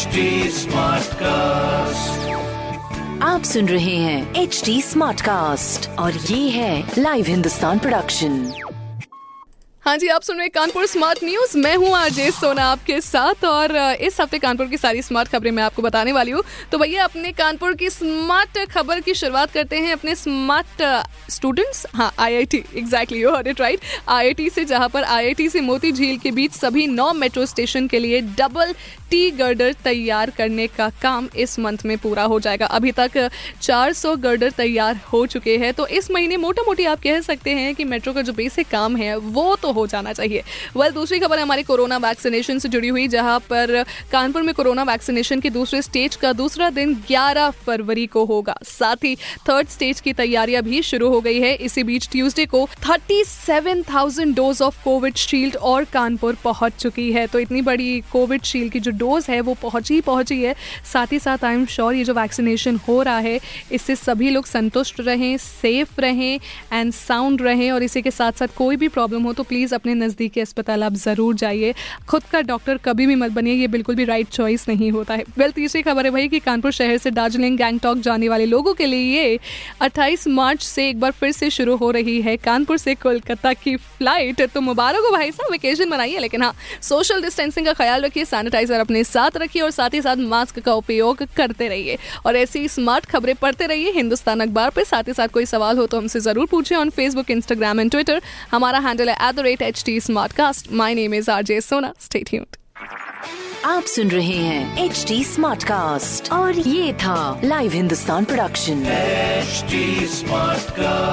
HD cast आप सुन रहे हैं एच डी स्मार्ट कास्ट और ये है लाइव हिंदुस्तान प्रोडक्शन हाँ जी आप सुन रहे हैं कानपुर स्मार्ट न्यूज़ मैं हूँ आरजे सोना आपके साथ और इस हफ़्ते कानपुर की सारी स्मार्ट खबरें मैं आपको बताने वाली हूँ। तो भैया अपने कानपुर की स्मार्ट खबर की शुरुआत करते हैं अपने स्मार्ट स्टूडेंट्स हाँ IIT exactly you heard it right IIT से जहाँ पर आईआईटी से मोती झील के बीच सभी नौ मेट्रो स्टेशन के लिए डबल टी गर्डर तैयार करने का काम इस मंथ में पूरा हो जाएगा। अभी तक 400 गर्डर तैयार हो चुके हैं तो इस महीने मोटा मोटी आप कह सकते हैं कि मेट्रो का जो बेसिक काम है वो तो हो जाना चाहिए। वेल दूसरी खबर हमारी कोरोना वैक्सीनेशन से जुड़ी हुई जहाँ पर कानपुर में कोरोना वैक्सीनेशन के दूसरे स्टेज का दूसरा दिन 11 फरवरी को होगा। साथ ही थर्ड स्टेज की तैयारियाँ भी शुरू हो गई है। इसी बीच ट्यूसडे को 37,000 डोज ऑफ़ कोविड शील्ड और कानपुर पहुँच चुकी है। तो इतनी बड़ी कोविड शील्ड की जो डोज है, वो पहुँची ही पहुँची है। साथ ही साथ आई एम श्योर ये जो वैक्सीनेशन हो रहा है, इससे सभी लोग संतुष्ट रहें सेफ़ रहें एंड साउंड रहें और इसी के साथ साथ कोई भी प्रॉब्लम हो तो प्लीज़ अपने नज़दीकी अस्पताल आप ज़रूर जाइए। खुद का डॉक्टर कभी भी मत बनिए, ये बिल्कुल भी राइट चॉइस नहीं होता है। वेल तीसरी खबर है भाई कि कानपुर शहर से दार्जिलिंग गैंगटॉक जाने वाले लोगों के लिए ये 28 मार्च से एक बार फिर से शुरू हो रही है। कानपुर से कोलकाता की फ़्लाइट तो मुबारक हो भाई साहब वेकेशन मनाइए, लेकिन हाँ सोशल डिस्टेंसिंग का ख्याल रखिए सैनिटाइजर अपने साथ रखिए और साथ ही साथ मास्क का उपयोग करते रहिए। और ऐसी स्मार्ट खबरें पढ़ते रहिए हिंदुस्तान अखबार पर साथ ही साथ कोई सवाल हो तो हमसे ज़रूर पूछें on Facebook Instagram and Twitter हमारा हैंडल है at the rate H T smartcast my name is R J Sona stay tuned आप सुन रहे हैं एच डी स्मार्ट कास्ट और ये था live Hindustan production HD Smartcast.